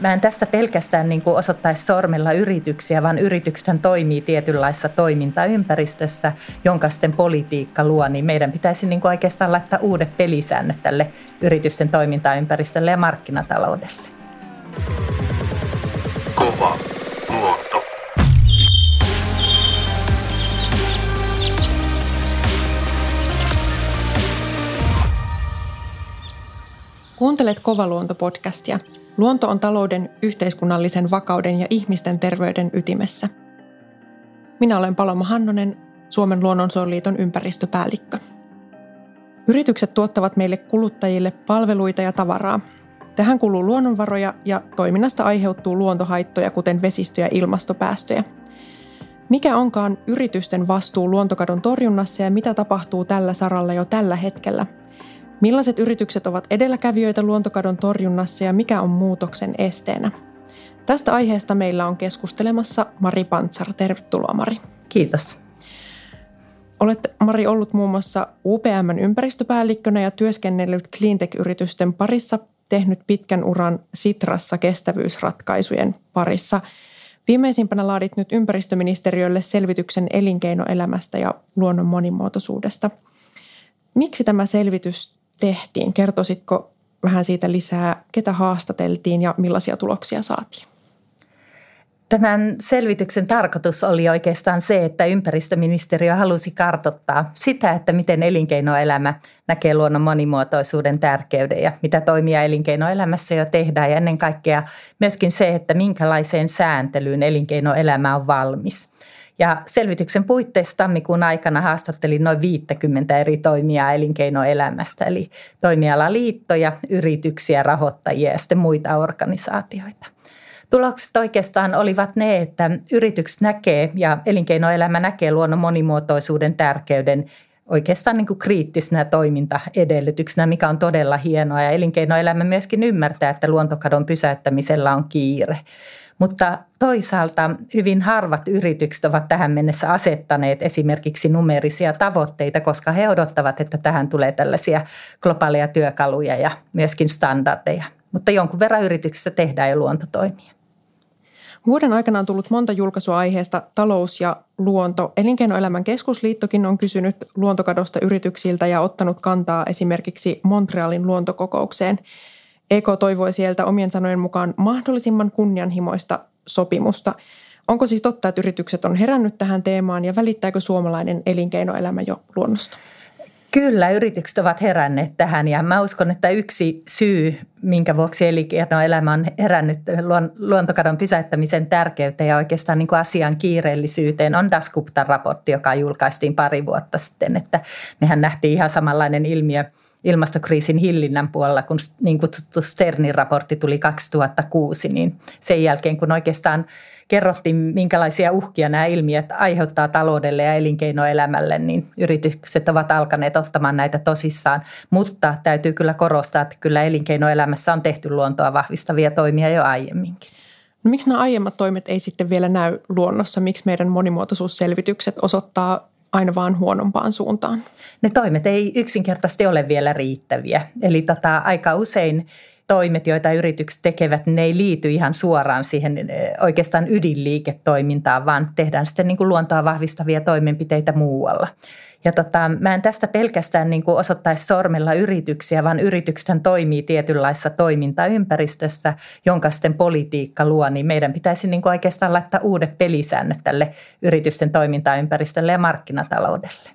mä en tästä pelkästään niin kuin osoittaisi sormella yrityksiä, vaan yritykset toimii tietynlaisessa toimintaympäristössä, jonka sitten politiikka luo, niin meidän pitäisi niin kuin oikeastaan laittaa uudet pelisäännöt tälle yritysten toimintaympäristölle ja markkinataloudelle. Kova luonto. Kuuntelet Kovaluonto-podcastia. Luonto on talouden, yhteiskunnallisen vakauden ja ihmisten terveyden ytimessä. Minä olen Paloma Hannonen, Suomen luonnonsuojeliiton ympäristöpäällikkö. Yritykset tuottavat meille kuluttajille palveluita ja tavaraa. Tähän kuluu luonnonvaroja ja toiminnasta aiheutuu luontohaittoja, kuten vesistö- ja ilmastopäästöjä. Mikä onkaan yritysten vastuu luontokadon torjunnassa ja mitä tapahtuu tällä saralla jo tällä hetkellä – Millaiset yritykset ovat edelläkävijöitä luontokadon torjunnassa ja mikä on muutoksen esteenä? Tästä aiheesta meillä on keskustelemassa Mari Pantsar. Tervetuloa Mari. Kiitos. Olet Mari ollut muun muassa UPMn ympäristöpäällikkönä ja työskennellyt cleantech-yritysten parissa, tehnyt pitkän uran Sitrassa kestävyysratkaisujen parissa. Viimeisimpänä laadit nyt ympäristöministeriölle selvityksen elinkeinoelämästä ja luonnon monimuotoisuudesta. Miksi tämä selvitys tehtiin? Kertoisitko vähän siitä lisää, ketä haastateltiin ja millaisia tuloksia saatiin? Tämän selvityksen tarkoitus oli oikeastaan se, että ympäristöministeriö halusi kartottaa sitä, että miten elinkeinoelämä näkee luonnon monimuotoisuuden tärkeyden ja mitä toimia elinkeinoelämässä jo tehdään ja ennen kaikkea myöskin se, että minkälaiseen sääntelyyn elinkeinoelämä on valmis. Ja selvityksen puitteissa tammikuun aikana haastattelin noin 50 eri toimijaa elinkeinoelämästä, eli toimialaliittoja, yrityksiä, rahoittajia ja sitten muita organisaatioita. Tulokset oikeastaan olivat ne, että yritykset näkee ja elinkeinoelämä näkee luonnon monimuotoisuuden tärkeyden oikeastaan niin kuin kriittisenä toimintaedellytyksenä, mikä on todella hienoa. Ja elinkeinoelämä myöskin ymmärtää, että luontokadon pysäyttämisellä on kiire. Mutta toisaalta hyvin harvat yritykset ovat tähän mennessä asettaneet esimerkiksi numerisia tavoitteita, koska he odottavat, että tähän tulee tällaisia globaaleja työkaluja ja myöskin standardeja. Mutta jonkun verran yrityksissä tehdään jo luontotoimia. Vuoden aikana on tullut monta julkaisua aiheesta talous ja luonto. Elinkeinoelämän keskusliittokin on kysynyt luontokadosta yrityksiltä ja ottanut kantaa esimerkiksi Montrealin luontokokoukseen – EK toivoi sieltä omien sanojen mukaan mahdollisimman kunnianhimoista sopimusta. Onko siis totta, että yritykset on herännyt tähän teemaan ja välittääkö suomalainen elinkeinoelämä jo luonnosta? Kyllä, yritykset ovat heränneet tähän ja mä uskon, että yksi syy, minkä vuoksi elinkeinoelämä on herännyt luontokadon pysäyttämisen tärkeyteen ja oikeastaan niin kuin asian kiireellisyyteen on Dasguptan raportti, joka julkaistiin pari vuotta sitten. Että mehän nähtiin ihan samanlainen ilmiö – ilmastokriisin hillinnän puolella, kun niin kutsuttu Sternin raportti tuli 2006, niin sen jälkeen kun oikeastaan kerrottiin, minkälaisia uhkia nämä ilmiöt aiheuttaa taloudelle ja elinkeinoelämälle, niin yritykset ovat alkaneet ottamaan näitä tosissaan. Mutta täytyy kyllä korostaa, että kyllä elinkeinoelämässä on tehty luontoa vahvistavia toimia jo aiemminkin. No, miksi nämä aiemmat toimet ei sitten vielä näy luonnossa? Miksi meidän monimuotoisuusselvitykset osoittaa aina vaan huonompaan suuntaan? Ne toimet ei yksinkertaisesti ole vielä riittäviä. Eli tota, aika usein toimet, joita yritykset tekevät, ne ei liity ihan suoraan siihen oikeastaan ydinliiketoimintaan, vaan tehdään sitten niin kuin luontoa vahvistavia toimenpiteitä muualla. Ja tota, mä en tästä pelkästään niin kuin osoittaisi sormella yrityksiä, vaan yritykset toimii tietynlaisessa toimintaympäristössä, jonka sitten politiikka luo, niin meidän pitäisi niin kuin oikeastaan laittaa uudet pelisäännöt tälle yritysten toimintaympäristölle ja markkinataloudelle.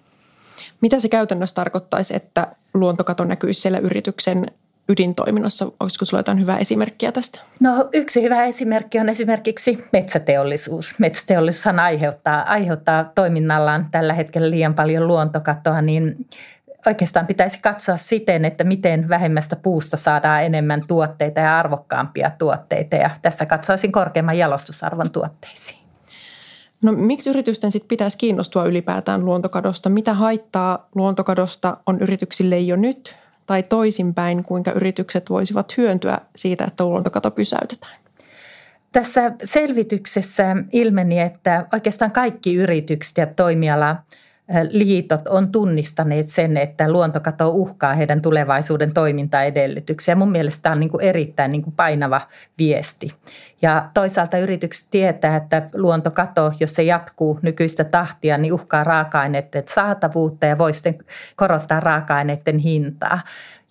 Mitä se käytännössä tarkoittaisi, että luontokato näkyisi siellä yrityksen ydintoiminnossa? Olisiko sinulla jotain hyvää esimerkkiä tästä? No yksi hyvä esimerkki on esimerkiksi metsäteollisuus. Metsäteollisuushan aiheuttaa, aiheuttaa toiminnallaan tällä hetkellä liian paljon luontokatoa, niin oikeastaan pitäisi katsoa siten, että miten vähemmästä puusta saadaan enemmän tuotteita ja arvokkaampia tuotteita. Ja tässä katsoisin korkeamman jalostusarvon tuotteisiin. No miksi yritysten sitten pitäisi kiinnostua ylipäätään luontokadosta? Mitä haittaa luontokadosta on yrityksille jo nyt tai toisinpäin, kuinka yritykset voisivat hyöntyä siitä, että luontokato pysäytetään? Tässä selvityksessä ilmeni, että oikeastaan kaikki yritykset ja toimiala liitot on tunnistaneet sen, että luontokato uhkaa heidän tulevaisuuden toimintaedellytyksiä. Mun mielestä tämä on niin kuin erittäin niin kuin painava viesti. Ja toisaalta yritykset tietää, että luontokato, jos se jatkuu nykyistä tahtia, niin uhkaa raaka-aineiden saatavuutta ja voi sitten korottaa raaka-aineiden hintaa.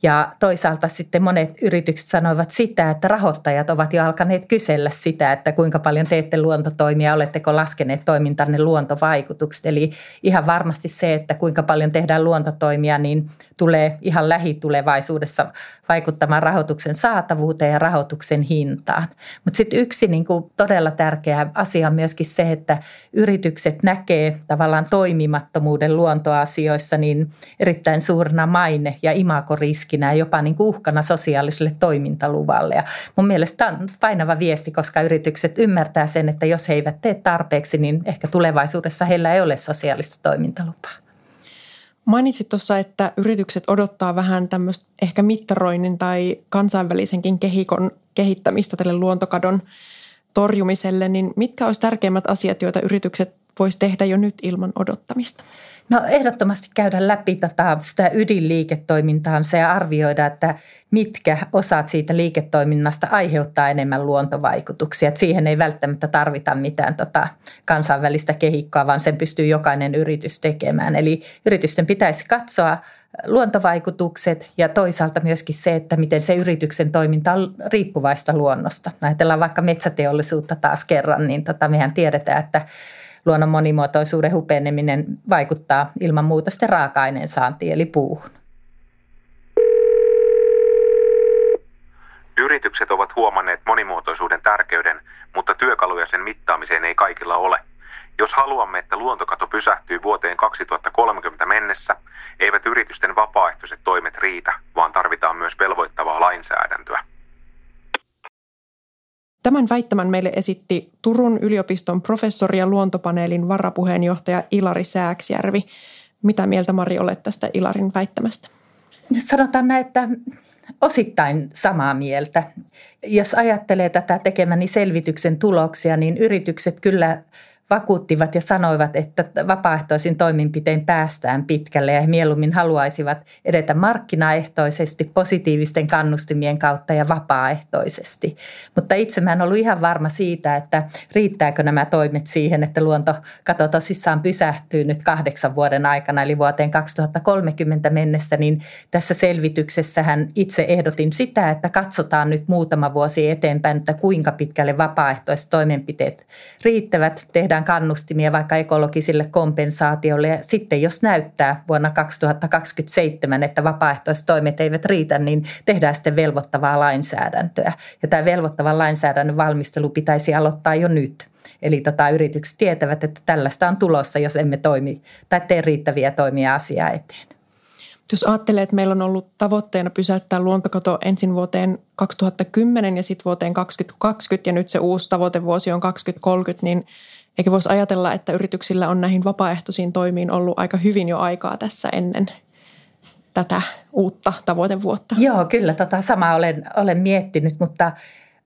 Ja toisaalta sitten monet yritykset sanoivat sitä, että rahoittajat ovat jo alkaneet kysellä sitä, että kuinka paljon teette luontotoimia, oletteko laskeneet toimintanne luontovaikutukset. Eli ihan varmasti se, että kuinka paljon tehdään luontotoimia, niin tulee ihan lähitulevaisuudessa vaikuttamaan rahoituksen saatavuuteen ja rahoituksen hintaan. Mutta sitten yksi niin kuin todella tärkeä asia on myöskin se, että yritykset näkee tavallaan toimimattomuuden luontoasioissa niin erittäin suurena maine- ja imagoriski riskinä ja jopa niin kuin uhkana sosiaaliselle toimintaluvalle. Ja mun mielestä tämä on painava viesti, koska yritykset ymmärtää sen, että jos he eivät tee tarpeeksi, niin ehkä tulevaisuudessa heillä ei ole sosiaalista toimintalupaa. Mainitsit tuossa, että yritykset odottaa vähän tämmöistä ehkä mittaroinnin tai kansainvälisenkin kehikon kehittämistä tälle luontokadon torjumiselle, niin mitkä olisi tärkeimmät asiat, joita yritykset voisi tehdä jo nyt ilman odottamista? No ehdottomasti käydä läpi tätä, sitä ydinliiketoimintaansa ja arvioida, että mitkä osat siitä liiketoiminnasta aiheuttaa enemmän luontovaikutuksia. Että siihen ei välttämättä tarvita mitään tota kansainvälistä kehikkoa, vaan sen pystyy jokainen yritys tekemään. Eli yritysten pitäisi katsoa luontovaikutukset ja toisaalta myöskin se, että miten se yrityksen toiminta on riippuvaista luonnosta. Ajatellaan vaikka metsäteollisuutta taas kerran, niin tota, mehän tiedetään, että luonnon monimuotoisuuden hupeneminen vaikuttaa ilman muuta sitten raaka-aineen saantiin eli puuhun. Yritykset ovat huomanneet monimuotoisuuden tärkeyden, mutta työkaluja sen mittaamiseen ei kaikilla ole. Jos haluamme, että luontokato pysähtyy vuoteen 2030 mennessä, eivät yritysten vapaaehtoiset toimet riitä, vaan tarvitaan myös velvoittavaa lainsäädäntöä. Tämän väittämän meille esitti Turun yliopiston professori ja luontopaneelin varapuheenjohtaja Ilari Sääksjärvi. Mitä mieltä Mari olet tästä Ilarin väittämästä? Sanotaan näin, että osittain samaa mieltä. Jos ajattelee tätä tekemäni selvityksen tuloksia, niin yritykset kyllä vakuuttivat ja sanoivat, että vapaaehtoisin toimenpitein päästään pitkälle ja he mieluummin haluaisivat edetä markkinaehtoisesti, positiivisten kannustimien kautta ja vapaaehtoisesti. Mutta itse mä en ollut ihan varma siitä, että riittääkö nämä toimet siihen, että luontokato tosissaan pysähtyy nyt kahdeksan vuoden aikana, eli vuoteen 2030 mennessä, niin tässä selvityksessähän itse ehdotin sitä, että katsotaan nyt muutama vuosi eteenpäin, että kuinka pitkälle vapaaehtoiset toimenpiteet riittävät, tehdään tehdään kannustimia vaikka ekologisille kompensaatioille ja sitten jos näyttää vuonna 2027, että vapaaehtoiset toimet eivät riitä, niin tehdään sitten velvoittavaa lainsäädäntöä. Ja tämä velvoittavan lainsäädännön valmistelu pitäisi aloittaa jo nyt. Eli tota, yritykset tietävät, että tällaista on tulossa, jos emme toimi tai tee riittäviä toimia asiaa eteen. Jos ajattelee, että meillä on ollut tavoitteena pysäyttää luontokato ensin vuoteen 2010 ja sitten vuoteen 2020 ja nyt se uusi tavoitevuosi on 2030, niin eikä voisi ajatella, että yrityksillä on näihin vapaaehtoisiin toimiin ollut aika hyvin jo aikaa tässä ennen tätä uutta tavoitevuotta. Joo, kyllä tota samaa olen, olen miettinyt, mutta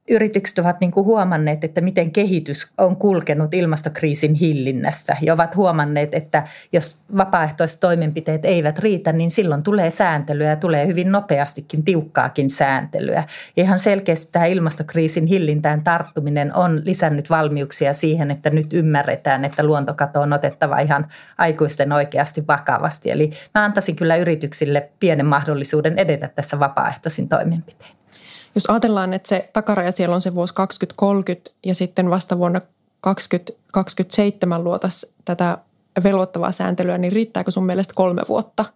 yritykset ovat niin kuin huomanneet, että miten kehitys on kulkenut ilmastokriisin hillinnässä ja ovat huomanneet, että jos vapaaehtoiset toimenpiteet eivät riitä, niin silloin tulee sääntelyä ja tulee hyvin nopeastikin tiukkaakin sääntelyä. Ja ihan selkeästi tämä ilmastokriisin hillintään tarttuminen on lisännyt valmiuksia siihen, että nyt ymmärretään, että luontokato on otettava ihan aikuisten oikeasti vakavasti. Eli mä antaisin kyllä yrityksille pienen mahdollisuuden edetä tässä vapaaehtoisin toimenpiteen. Jos ajatellaan, että se takaraja siellä on se vuosi 2030 ja sitten vasta vuonna 2027 luotaisiin tätä velvoittavaa sääntelyä, niin riittääkö sun mielestä kolme vuotta –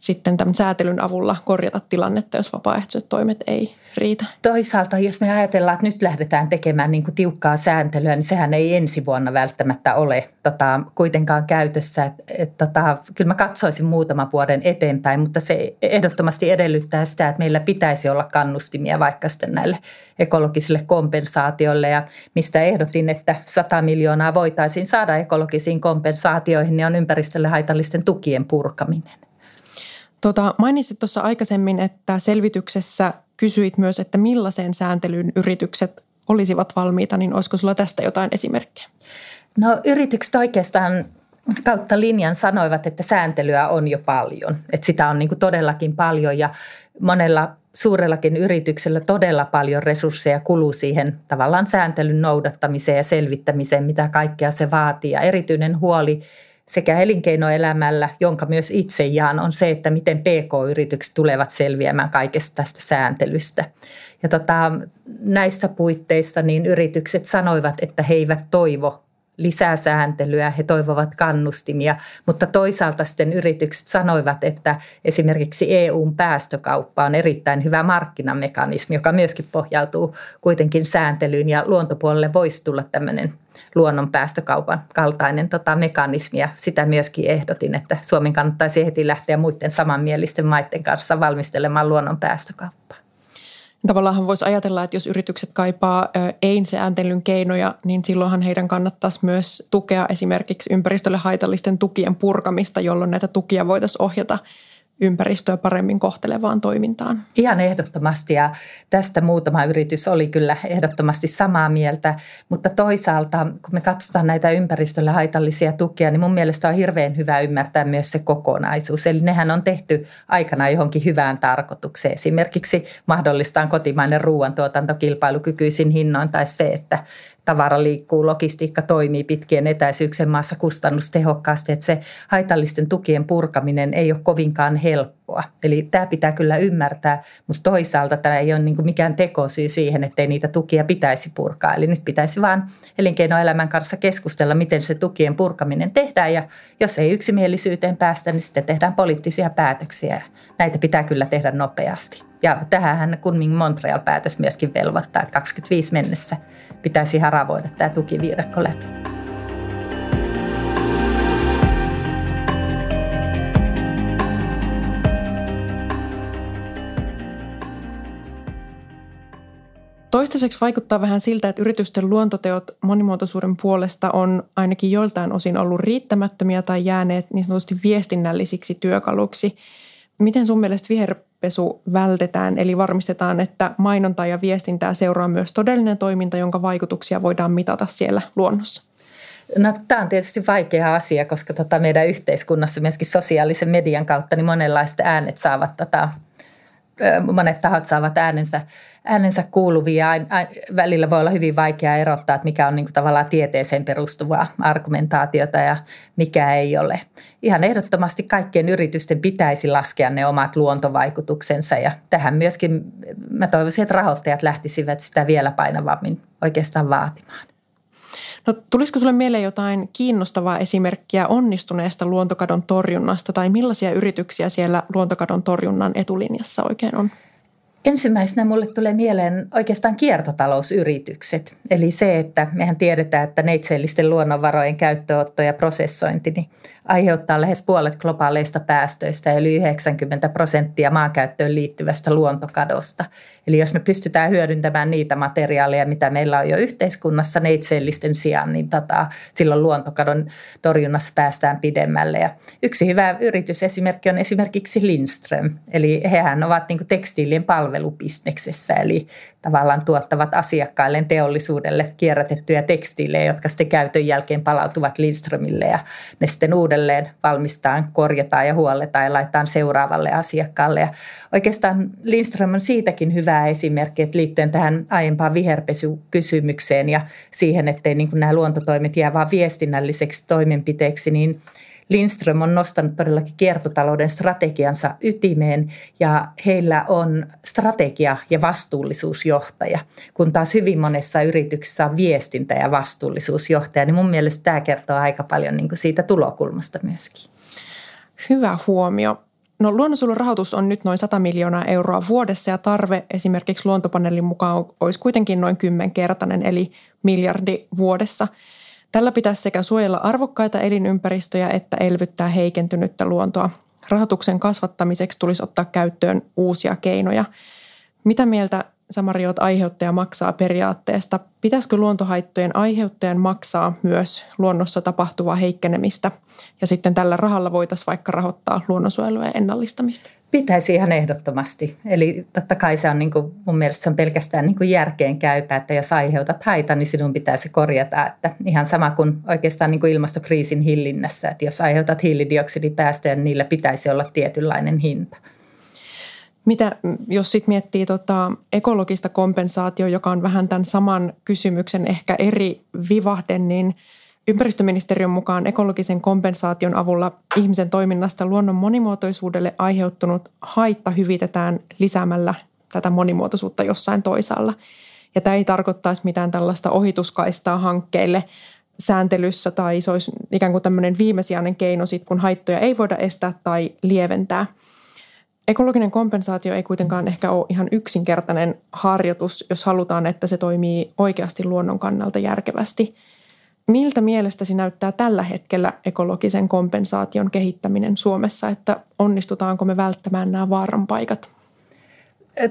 sitten tämän säätelyn avulla korjata tilannetta, jos vapaaehtoiset toimet ei riitä. Toisaalta, jos me ajatellaan, että nyt lähdetään tekemään niin kuin tiukkaa sääntelyä, niin sehän ei ensi vuonna välttämättä ole tota, kuitenkaan käytössä. Et, et, tota, kyllä mä katsoisin muutaman vuoden eteenpäin, mutta se ehdottomasti edellyttää sitä, että meillä pitäisi olla kannustimia vaikka sitten näille ekologisille kompensaatioille. Ja mistä ehdotin, että 100 miljoonaa voitaisiin saada ekologisiin kompensaatioihin, niin on ympäristölle haitallisten tukien purkaminen. Tota, mainitsit tuossa aikaisemmin, että selvityksessä kysyit myös, että millaiseen sääntelyyn yritykset olisivat valmiita, niin olisiko sulla tästä jotain esimerkkejä? No yritykset oikeastaan kautta linjan sanoivat, että sääntelyä on jo paljon. Että sitä on niin todellakin paljon ja monella suurellakin yrityksellä todella paljon resursseja kuluu siihen tavallaan sääntelyn noudattamiseen ja selvittämiseen, mitä kaikkea se vaatii. Ja erityinen huoli sekä elinkeinoelämällä, jonka myös itse jaan, on se, että miten PK-yritykset tulevat selviämään kaikesta tästä sääntelystä. Ja tota, näissä puitteissa niin yritykset sanoivat, että he eivät toivo lisää sääntelyä, he toivovat kannustimia, mutta toisaalta sitten yritykset sanoivat, että esimerkiksi EUn päästökauppa on erittäin hyvä markkinamekanismi, joka myöskin pohjautuu kuitenkin sääntelyyn ja luontopuolelle voisi tulla tämmöinen luonnon päästökaupan kaltainen tota, mekanismi ja sitä myöskin ehdotin, että Suomen kannattaisi heti lähteä muiden samanmielisten maiden kanssa valmistelemaan luonnon päästökauppaa. Tavallaan voisi ajatella, että jos yritykset kaipaa ei-sääntelyn keinoja, niin silloinhan heidän kannattaisi myös tukea esimerkiksi ympäristölle haitallisten tukien purkamista, jolloin näitä tukia voitaisiin ohjata ympäristöä paremmin kohtelevaan toimintaan. Ihan ehdottomasti ja tästä muutama yritys oli kyllä ehdottomasti samaa mieltä, mutta toisaalta kun me katsotaan näitä ympäristölle haitallisia tukia, niin mun mielestä on hirveän hyvä ymmärtää myös se kokonaisuus. Eli nehän on tehty aikana johonkin hyvään tarkoitukseen. Esimerkiksi mahdollistaan kotimainen ruoantuotanto kilpailukykyisin hinnoin tai se, että tavara liikkuu, logistiikka toimii pitkien etäisyyksien maassa kustannustehokkaasti, että se haitallisten tukien purkaminen ei ole kovinkaan helppoa. Eli tämä pitää kyllä ymmärtää, mutta toisaalta tämä ei ole niin mikään tekosyy siihen, ettei niitä tukia pitäisi purkaa. Eli nyt pitäisi vaan elinkeinoelämän kanssa keskustella, miten se tukien purkaminen tehdään ja jos ei yksimielisyyteen päästä, niin sitten tehdään poliittisia päätöksiä. Näitä pitää kyllä tehdä nopeasti. Ja tähän Kunming Montreal-päätös myöskin velvoittaa, että 25 mennessä pitäisi haravoida tämä tukiviidakko läpi. Toistaiseksi vaikuttaa vähän siltä, että yritysten luontoteot monimuotoisuuden puolesta on ainakin joiltain osin ollut riittämättömiä tai jääneet niin sanotusti viestinnällisiksi työkaluksi. Miten sun mielestä viherpesu vältetään, eli varmistetaan, että mainontaa ja viestintää seuraa myös todellinen toiminta, jonka vaikutuksia voidaan mitata siellä luonnossa? No, tämä on tietysti vaikea asia, koska tota meidän yhteiskunnassa myöskin sosiaalisen median kautta niin monenlaiset äänet saavat tota, monet tahot saavat äänensä, äänensä kuuluvia. Välillä voi olla hyvin vaikea erottaa, että mikä on niin kuin tavallaan tieteeseen perustuvaa argumentaatiota ja mikä ei ole. Ihan ehdottomasti kaikkien yritysten pitäisi laskea ne omat luontovaikutuksensa ja tähän myöskin mä toivoisin, että rahoittajat lähtisivät sitä vielä painavammin oikeastaan vaatimaan. No tulisiko sinulle mieleen jotain kiinnostavaa esimerkkiä onnistuneesta luontokadon torjunnasta tai millaisia yrityksiä siellä luontokadon torjunnan etulinjassa oikein on? Ensimmäisenä mulle tulee mieleen oikeastaan kiertotalousyritykset. Eli se, että mehän tiedetään, että neitseellisten luonnonvarojen käyttöotto ja prosessointi niin aiheuttaa lähes puolet globaaleista päästöistä yli 90 prosenttia maankäyttöön liittyvästä luontokadosta. Eli jos me pystytään hyödyntämään niitä materiaaleja, mitä meillä on jo yhteiskunnassa neitseellisten sijaan, niin tota, silloin luontokadon torjunnassa päästään pidemmälle. Ja yksi hyvä yritysesimerkki on esimerkiksi Lindström. Eli hehän ovat niin tekstiilien palvelubisneksessä, eli tavallaan tuottavat asiakkaille teollisuudelle kierrätettyjä tekstiilejä, jotka sitten käytön jälkeen palautuvat Lindströmille ja ne sitten uudelleen valmistaan, korjataan ja huolletaan ja laitetaan seuraavalle asiakkaalle. Ja oikeastaan Lindström on siitäkin hyvä esimerkki, että liittyen tähän aiempaan viherpesykysymykseen ja siihen, ettei niin nämä luontotoimet jää vain viestinnälliseksi toimenpiteeksi, niin – Lindström on nostanut todellakin kiertotalouden strategiansa ytimeen ja heillä on strategia- ja vastuullisuusjohtaja, kun taas hyvin monessa yrityksessä on viestintä- ja vastuullisuusjohtaja. Niin mun mielestä tämä kertoo aika paljon niin kuin siitä tulokulmasta myöskin. Hyvä huomio. No luonnonsuojelun rahoitus on nyt noin 100 miljoonaa euroa vuodessa ja tarve esimerkiksi luontopaneelin mukaan olisi kuitenkin noin kymmenkertainen eli miljardi vuodessa – Tällä pitäisi sekä suojella arvokkaita elinympäristöjä että elvyttää heikentynyttä luontoa. Rahoituksen kasvattamiseksi tulisi ottaa käyttöön uusia keinoja. Mitä mieltä Samariot aiheuttaja maksaa periaatteesta. Pitäisikö luontohaittojen aiheuttajan maksaa myös luonnossa tapahtuvaa heikkenemistä ja sitten tällä rahalla voitaisiin vaikka rahoittaa luonnonsuojelua ja ennallistamista? Pitäisi ihan ehdottomasti. Eli totta kai se on niin kuin, mun mielestä se on pelkästään niin kuin järkeen käypä, että jos aiheutat haita, niin sinun pitäisi korjata. Että ihan sama kuin oikeastaan niin kuin ilmastokriisin hillinnässä, että jos aiheutat hiilidioksidipäästöjä, niin niillä pitäisi olla tietynlainen hinta. Mitä, jos sitten miettii tota ekologista kompensaatio, joka on vähän tämän saman kysymyksen ehkä eri vivahde, niin ympäristöministeriön mukaan ekologisen kompensaation avulla ihmisen toiminnasta luonnon monimuotoisuudelle aiheuttunut haitta hyvitetään lisäämällä tätä monimuotoisuutta jossain toisaalla. Ja tämä ei tarkoittaisi mitään tällaista ohituskaistaa hankkeille sääntelyssä tai se olisi ikään kuin tämmöinen viimesijainen keino sit, kun haittoja ei voida estää tai lieventää – Ekologinen kompensaatio ei kuitenkaan ehkä ole ihan yksinkertainen harjoitus, jos halutaan, että se toimii oikeasti luonnon kannalta järkevästi. Miltä mielestäsi näyttää tällä hetkellä ekologisen kompensaation kehittäminen Suomessa, että onnistutaanko me välttämään nämä vaaranpaikat?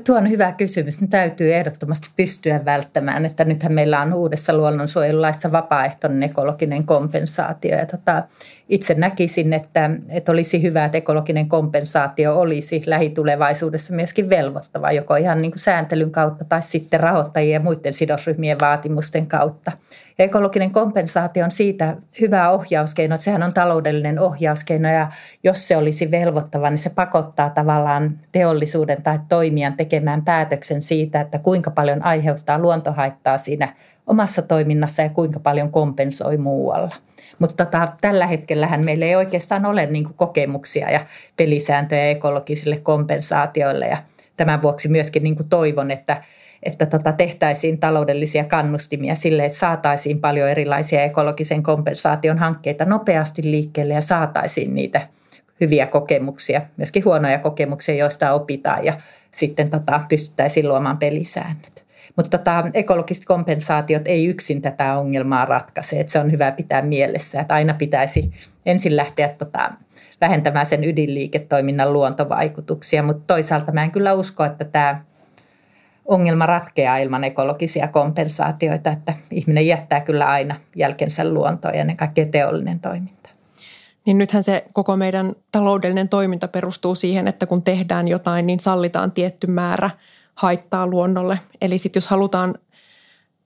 Tuo on hyvä kysymys. Ne täytyy ehdottomasti pystyä välttämään, että nythän meillä on uudessa luonnonsuojelulaissa vapaaehtoinen ekologinen kompensaatio. Ja tota, itse näkisin, että, että olisi hyvä, että ekologinen kompensaatio olisi lähitulevaisuudessa myöskin velvoittava, joko ihan niin kuin sääntelyn kautta tai sitten rahoittajien ja muiden sidosryhmien vaatimusten kautta. Ja ekologinen kompensaatio on siitä hyvä ohjauskeino, että sehän on taloudellinen ohjauskeino ja jos se olisi velvoittava, niin se pakottaa tavallaan teollisuuden tai toimijan tekemään päätöksen siitä, että kuinka paljon aiheuttaa luontohaittaa siinä omassa toiminnassa ja kuinka paljon kompensoi muualla. Mutta tota, tällä hetkellähän meillä ei oikeastaan ole niin kokemuksia ja pelisääntöjä ekologisille kompensaatioille ja tämän vuoksi myöskin niin toivon, että että tota tehtäisiin taloudellisia kannustimia sille, että saataisiin paljon erilaisia ekologisen kompensaation hankkeita nopeasti liikkeelle ja saataisiin niitä hyviä kokemuksia, myöskin huonoja kokemuksia, joista opitaan ja sitten tota, pystyttäisiin luomaan pelisäännöt. Mutta tota, ekologiset kompensaatiot ei yksin tätä ongelmaa ratkaise, että se on hyvä pitää mielessä, että aina pitäisi ensin lähteä tota, vähentämään sen ydinliiketoiminnan luontovaikutuksia, mutta toisaalta mä en kyllä usko, että tämä ongelma ratkeaa ilman ekologisia kompensaatioita, että ihminen jättää kyllä aina jälkensä luontoon ja ne kaikkea teollinen toiminta. Niin nythän se koko meidän taloudellinen toiminta perustuu siihen, että kun tehdään jotain, niin sallitaan tietty määrä haittaa luonnolle. Eli sitten jos halutaan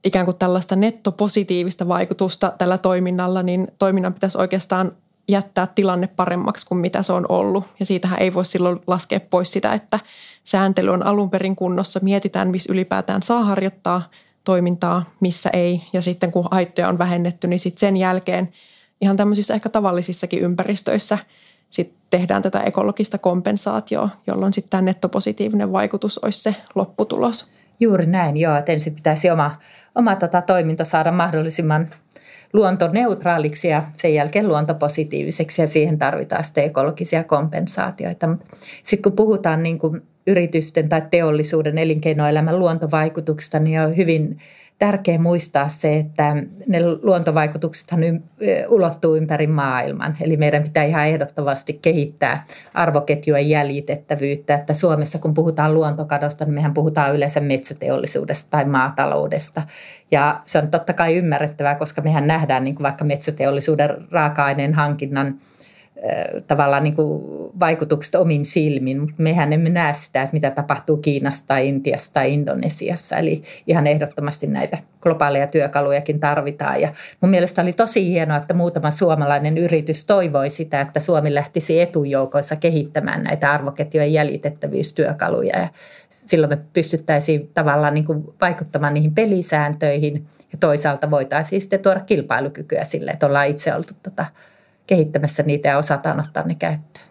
ikään kuin tällaista nettopositiivista vaikutusta tällä toiminnalla, niin toiminnan pitäisi oikeastaan jättää tilanne paremmaksi kuin mitä se on ollut. Ja siitähän ei voi silloin laskea pois sitä, että sääntely on alun perin kunnossa. Mietitään, missä ylipäätään saa harjoittaa toimintaa, missä ei. Ja sitten kun haittoja on vähennetty, niin sitten sen jälkeen ihan tämmöisissä ehkä tavallisissakin ympäristöissä sit tehdään tätä ekologista kompensaatioa, jolloin sitten tämä nettopositiivinen vaikutus olisi se lopputulos. Juuri näin, joo. Että ensin pitäisi oma, oma tota toiminta saada mahdollisimman luontoneutraaliksi ja sen jälkeen luontopositiiviseksi ja siihen tarvitaan sitten ekologisia kompensaatioita. Sitten kun puhutaan niin kuin yritysten tai teollisuuden elinkeinoelämän luontovaikutuksista, niin on hyvin tärkeää muistaa se, että ne luontovaikutuksethan ulottuu ympäri maailman. Eli meidän pitää ihan ehdottomasti kehittää arvoketjujen jäljitettävyyttä. Että Suomessa kun puhutaan luontokadosta, niin mehän puhutaan yleensä metsäteollisuudesta tai maataloudesta. Ja se on totta kai ymmärrettävää, koska mehän nähdään niin kuin vaikka metsäteollisuuden raaka-aineen hankinnan – tavallaan niin kuin vaikutukset omin silmin, mutta mehän emme näe sitä, mitä tapahtuu Kiinassa tai Intiassa tai Indonesiassa. Eli ihan ehdottomasti näitä globaaleja työkalujakin tarvitaan. Ja mun mielestä oli tosi hienoa, että muutama suomalainen yritys toivoi sitä, että Suomi lähtisi etujoukoissa kehittämään näitä arvoketjujen jäljitettävyystyökaluja. Ja silloin me pystyttäisiin tavallaan niin kuin vaikuttamaan niihin pelisääntöihin ja toisaalta voitaisiin sitten tuoda kilpailukykyä sille, että ollaan itse oltu tota kehittämässä niitä ja osataan ottaa ne käyttöön.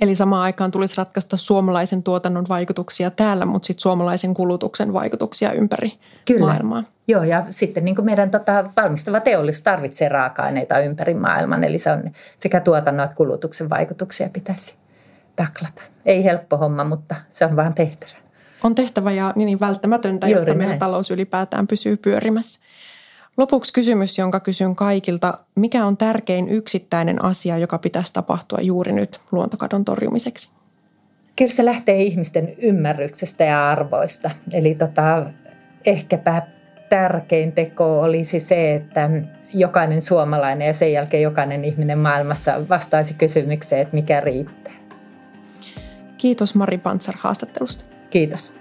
Eli samaan aikaan tulisi ratkaista suomalaisen tuotannon vaikutuksia täällä, mutta sitten suomalaisen kulutuksen vaikutuksia ympäri Kyllä. maailmaa. Joo, ja sitten niin kuin meidän tota, valmistava teollisuus tarvitsee raaka-aineita ympäri maailman, eli se on sekä tuotannon että kulutuksen vaikutuksia pitäisi taklata. Ei helppo homma, mutta se on vaan tehtävä. On tehtävä ja niin välttämätöntä, Juuri jotta näin. meidän talous ylipäätään pysyy pyörimässä. Lopuksi kysymys, jonka kysyn kaikilta. Mikä on tärkein yksittäinen asia, joka pitäisi tapahtua juuri nyt luontokadon torjumiseksi? Kyllä se lähtee ihmisten ymmärryksestä ja arvoista. Eli tota, ehkäpä tärkein teko olisi se, että jokainen suomalainen ja sen jälkeen jokainen ihminen maailmassa vastaisi kysymykseen, että mikä riittää. Kiitos Mari Pantsar haastattelusta. Kiitos.